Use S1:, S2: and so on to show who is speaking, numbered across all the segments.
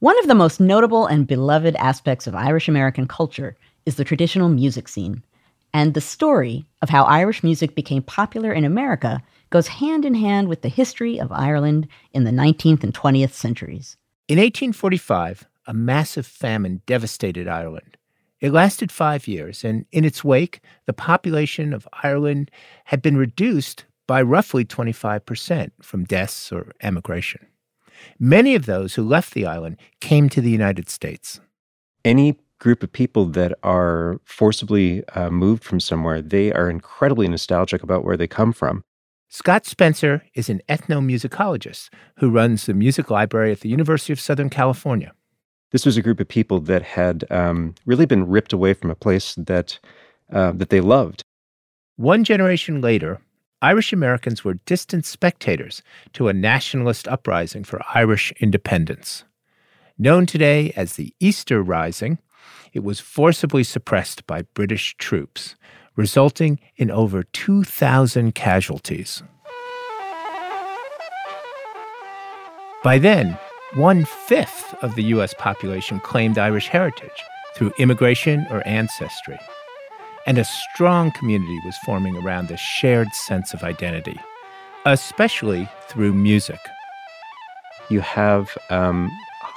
S1: One of the most notable and beloved aspects of Irish American culture is the traditional music scene. And the story of how Irish music became popular in America goes hand in hand with the history of Ireland in the 19th and 20th centuries.
S2: In 1845, a massive famine devastated Ireland. It lasted five years, and in its wake, the population of Ireland had been reduced by roughly 25% from deaths or emigration. Many of those who left the island came to the United States.
S3: Any group of people that are forcibly uh, moved from somewhere, they are incredibly nostalgic about where they come from.
S2: Scott Spencer is an ethnomusicologist who runs the music library at the University of Southern California.
S3: This was a group of people that had um, really been ripped away from a place that uh, that they loved.
S2: One generation later, Irish Americans were distant spectators to a nationalist uprising for Irish independence. Known today as the Easter Rising, it was forcibly suppressed by British troops, resulting in over 2,000 casualties. By then, one fifth of the U.S. population claimed Irish heritage through immigration or ancestry and a strong community was forming around this shared sense of identity, especially through music.
S3: You have um,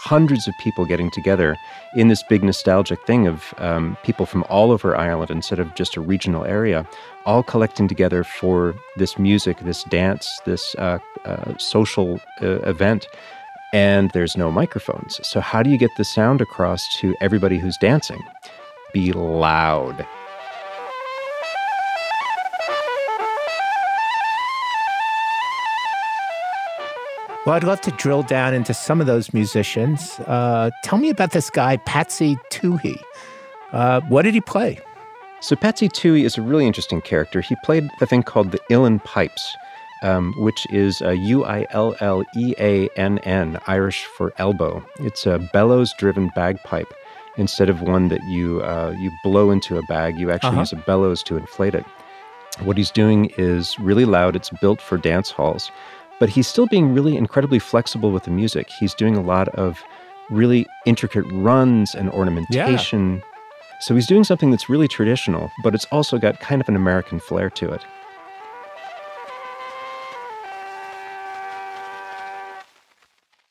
S3: hundreds of people getting together in this big nostalgic thing of um, people from all over Ireland instead of just a regional area, all collecting together for this music, this dance, this uh, uh, social uh, event. And there's no microphones. So, how do you get the sound across to everybody who's dancing? Be loud.
S2: Well, I'd love to drill down into some of those musicians. Uh, tell me about this guy, Patsy Touhey. Uh, what did he play?
S3: So, Patsy Touhey is a really interesting character. He played the thing called the Uilleann Pipes, um, which is U I L L E A N N, Irish for elbow. It's a bellows driven bagpipe. Instead of one that you, uh, you blow into a bag, you actually uh-huh. use a bellows to inflate it. What he's doing is really loud. It's built for dance halls but he's still being really incredibly flexible with the music. He's doing a lot of really intricate runs and ornamentation. Yeah. So he's doing something that's really traditional, but it's also got kind of an American flair to it.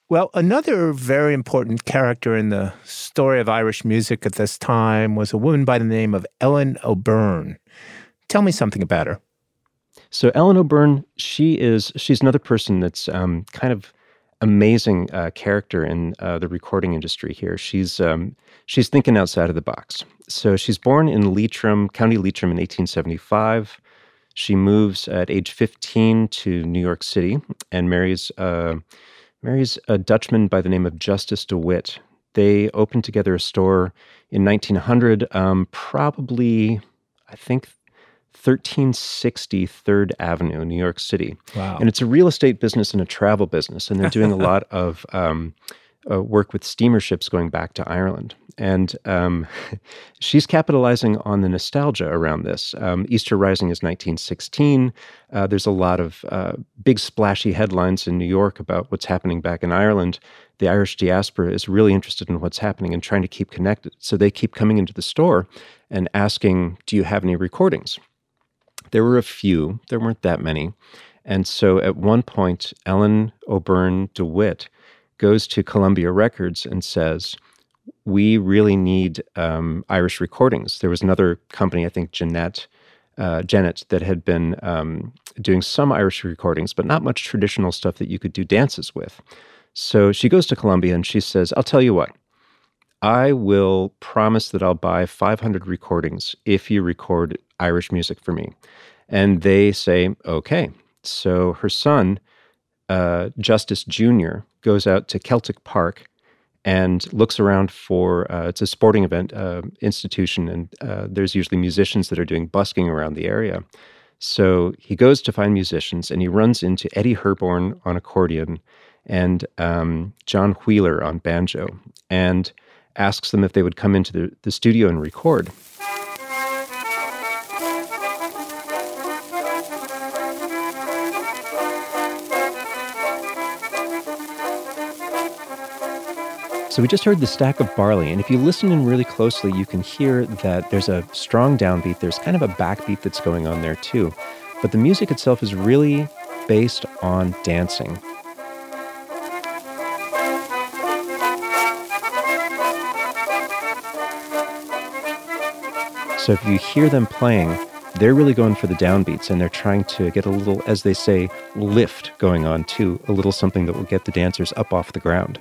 S2: Well, another very important character in the story of Irish music at this time was a woman by the name of Ellen O'Byrne. Tell me something about her.
S3: So Ellen O'Byrne, she is she's another person that's um, kind of amazing uh, character in uh, the recording industry here. She's um, she's thinking outside of the box. So she's born in Leitrim, County Leitrim, in 1875. She moves at age 15 to New York City and marries uh, marries a Dutchman by the name of Justus DeWitt. They opened together a store in 1900, um, probably I think 1360 Third Avenue, New York City.
S2: Wow.
S3: And it's a real estate business and a travel business. And they're doing a lot of um, uh, work with steamer ships going back to Ireland. And um, she's capitalizing on the nostalgia around this. Um, Easter Rising is 1916. Uh, there's a lot of uh, big splashy headlines in New York about what's happening back in Ireland. The Irish diaspora is really interested in what's happening and trying to keep connected. So they keep coming into the store and asking, Do you have any recordings? There were a few, there weren't that many. And so at one point, Ellen O'Byrne DeWitt goes to Columbia Records and says, We really need um, Irish recordings. There was another company, I think Jeanette, uh, Janet, that had been um, doing some Irish recordings, but not much traditional stuff that you could do dances with. So she goes to Columbia and she says, I'll tell you what, I will promise that I'll buy 500 recordings if you record Irish music for me. And they say, okay. So her son, uh, Justus Jr., goes out to Celtic Park and looks around for uh, it's a sporting event uh, institution, and uh, there's usually musicians that are doing busking around the area. So he goes to find musicians, and he runs into Eddie Herborn on accordion and um, John Wheeler on banjo, and asks them if they would come into the, the studio and record. So we just heard the stack of barley, and if you listen in really closely, you can hear that there's a strong downbeat. There's kind of a backbeat that's going on there too. But the music itself is really based on dancing. So if you hear them playing, they're really going for the downbeats and they're trying to get a little, as they say, lift going on too, a little something that will get the dancers up off the ground.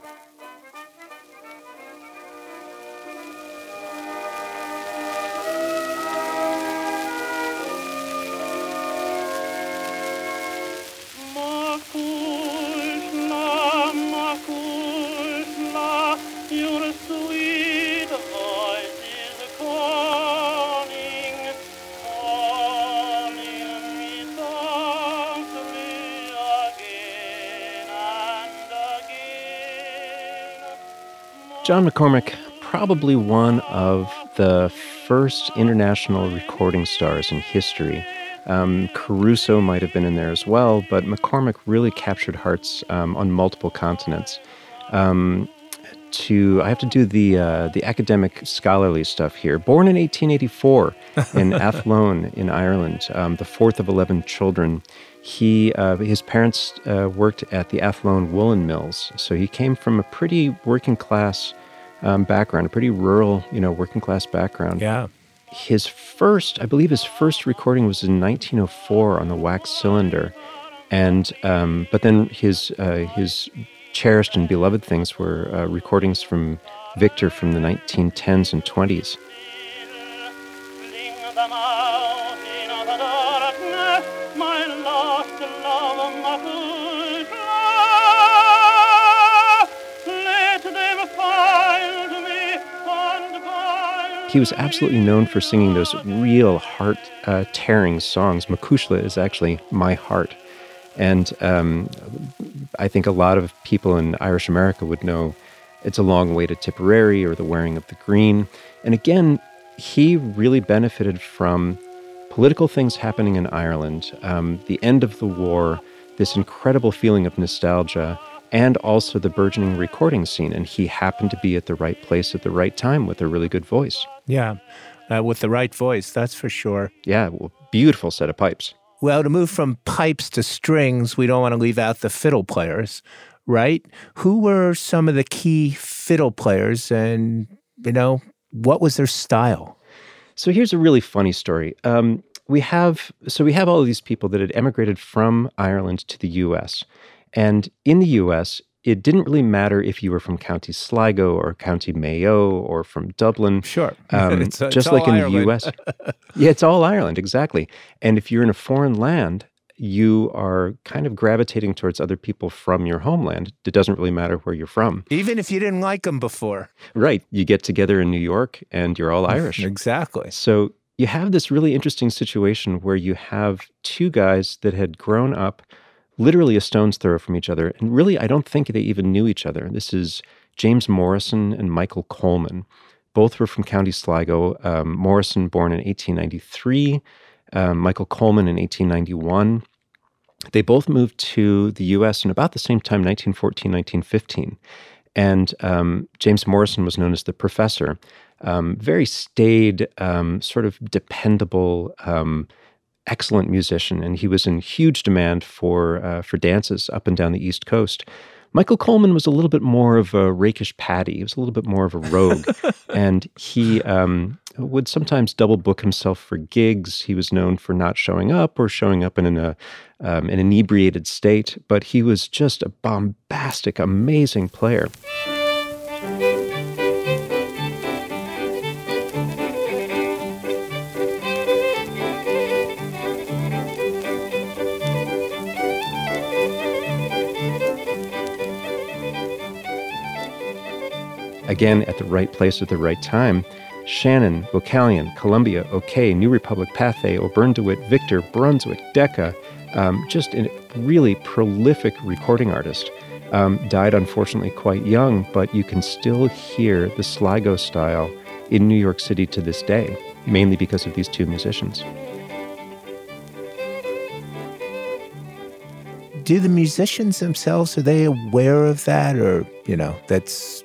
S3: John McCormack, probably one of the first international recording stars in history. Um, Caruso might have been in there as well, but McCormack really captured hearts um, on multiple continents. Um, to I have to do the uh, the academic scholarly stuff here. Born in 1884 in Athlone in Ireland, um, the fourth of eleven children. He uh, his parents uh, worked at the Athlone woolen mills, so he came from a pretty working class um, background, a pretty rural, you know, working class background.
S2: Yeah.
S3: His first, I believe, his first recording was in 1904 on the wax cylinder, and um, but then his uh, his cherished and beloved things were uh, recordings from Victor from the 1910s and 20s. He was absolutely known for singing those real heart uh, tearing songs. Macushla is actually my heart. And um, I think a lot of people in Irish America would know it's a long way to Tipperary or the wearing of the green. And again, he really benefited from political things happening in Ireland, um, the end of the war, this incredible feeling of nostalgia, and also the burgeoning recording scene. And he happened to be at the right place at the right time with a really good voice.
S2: Yeah, uh, with the right voice, that's for sure.
S3: Yeah, well, beautiful set of pipes.
S2: Well, to move from pipes to strings, we don't want to leave out the fiddle players, right? Who were some of the key fiddle players and, you know, what was their style?
S3: So here's a really funny story. Um, we have so we have all of these people that had emigrated from Ireland to the U.S. And in the US, it didn't really matter if you were from County Sligo or County Mayo or from Dublin.
S2: Sure.
S3: Um, it's, just it's like in Ireland. the US. yeah, it's all Ireland, exactly. And if you're in a foreign land, you are kind of gravitating towards other people from your homeland. It doesn't really matter where you're from.
S2: Even if you didn't like them before.
S3: Right. You get together in New York and you're all Irish.
S2: exactly.
S3: So you have this really interesting situation where you have two guys that had grown up literally a stone's throw from each other. And really, I don't think they even knew each other. This is James Morrison and Michael Coleman. Both were from County Sligo. Um, Morrison, born in 1893, um, Michael Coleman in 1891. They both moved to the US in about the same time, 1914, 1915. And um, James Morrison was known as the professor. Um, very staid, um, sort of dependable, um, excellent musician, and he was in huge demand for uh, for dances up and down the East Coast. Michael Coleman was a little bit more of a rakish Paddy. He was a little bit more of a rogue, and he um, would sometimes double book himself for gigs. He was known for not showing up or showing up in an, uh, um, an inebriated state, but he was just a bombastic, amazing player. Again at the right place at the right time. Shannon, Vocalion, Columbia, OKeh, New Republic, Pathé, O'Byrne DeWitt, Victor, Brunswick, Decca, um, just a really prolific recording artist. Um, died unfortunately quite young, but you can still hear the Sligo style in New York City to this day, mainly because of these two musicians.
S2: Do the musicians themselves are they aware of that, or you know, that's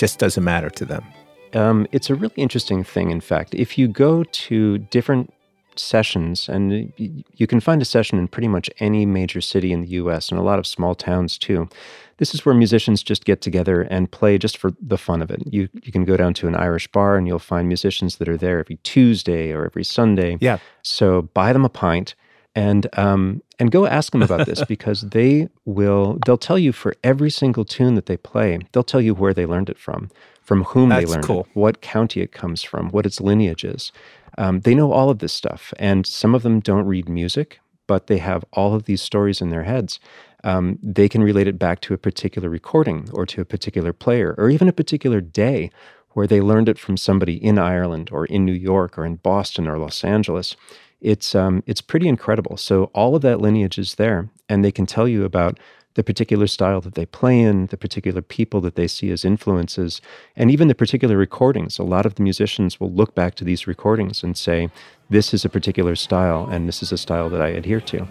S2: just doesn't matter to them?
S3: Um, it's a really interesting thing, in fact. If you go to different sessions, and you can find a session in pretty much any major city in the US and a lot of small towns too. This is where musicians just get together and play just for the fun of it. You you can go down to an Irish bar and you'll find musicians that are there every Tuesday or every Sunday.
S2: Yeah.
S3: So buy them a pint and um, and go ask them about this because they will they'll tell you for every single tune that they play they'll tell you where they learned it from from whom
S2: That's
S3: they learned
S2: cool.
S3: it what county it comes from what its lineage is. Um, they know all of this stuff and some of them don't read music but they have all of these stories in their heads. Um, they can relate it back to a particular recording or to a particular player or even a particular day where they learned it from somebody in Ireland or in New York or in Boston or Los Angeles it's um, it's pretty incredible. So all of that lineage is there, and they can tell you about the particular style that they play in, the particular people that they see as influences, and even the particular recordings. A lot of the musicians will look back to these recordings and say, "This is a particular style, and this is a style that I adhere to."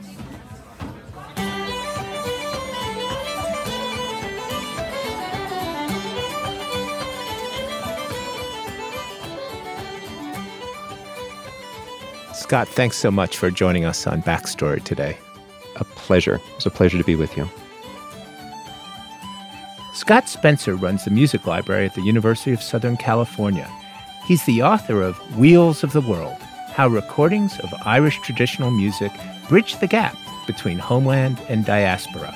S2: Scott, thanks so much for joining us on Backstory today.
S3: A pleasure. It's a pleasure to be with you.
S2: Scott Spencer runs the music library at the University of Southern California. He's the author of Wheels of the World How Recordings of Irish Traditional Music Bridge the Gap Between Homeland and Diaspora.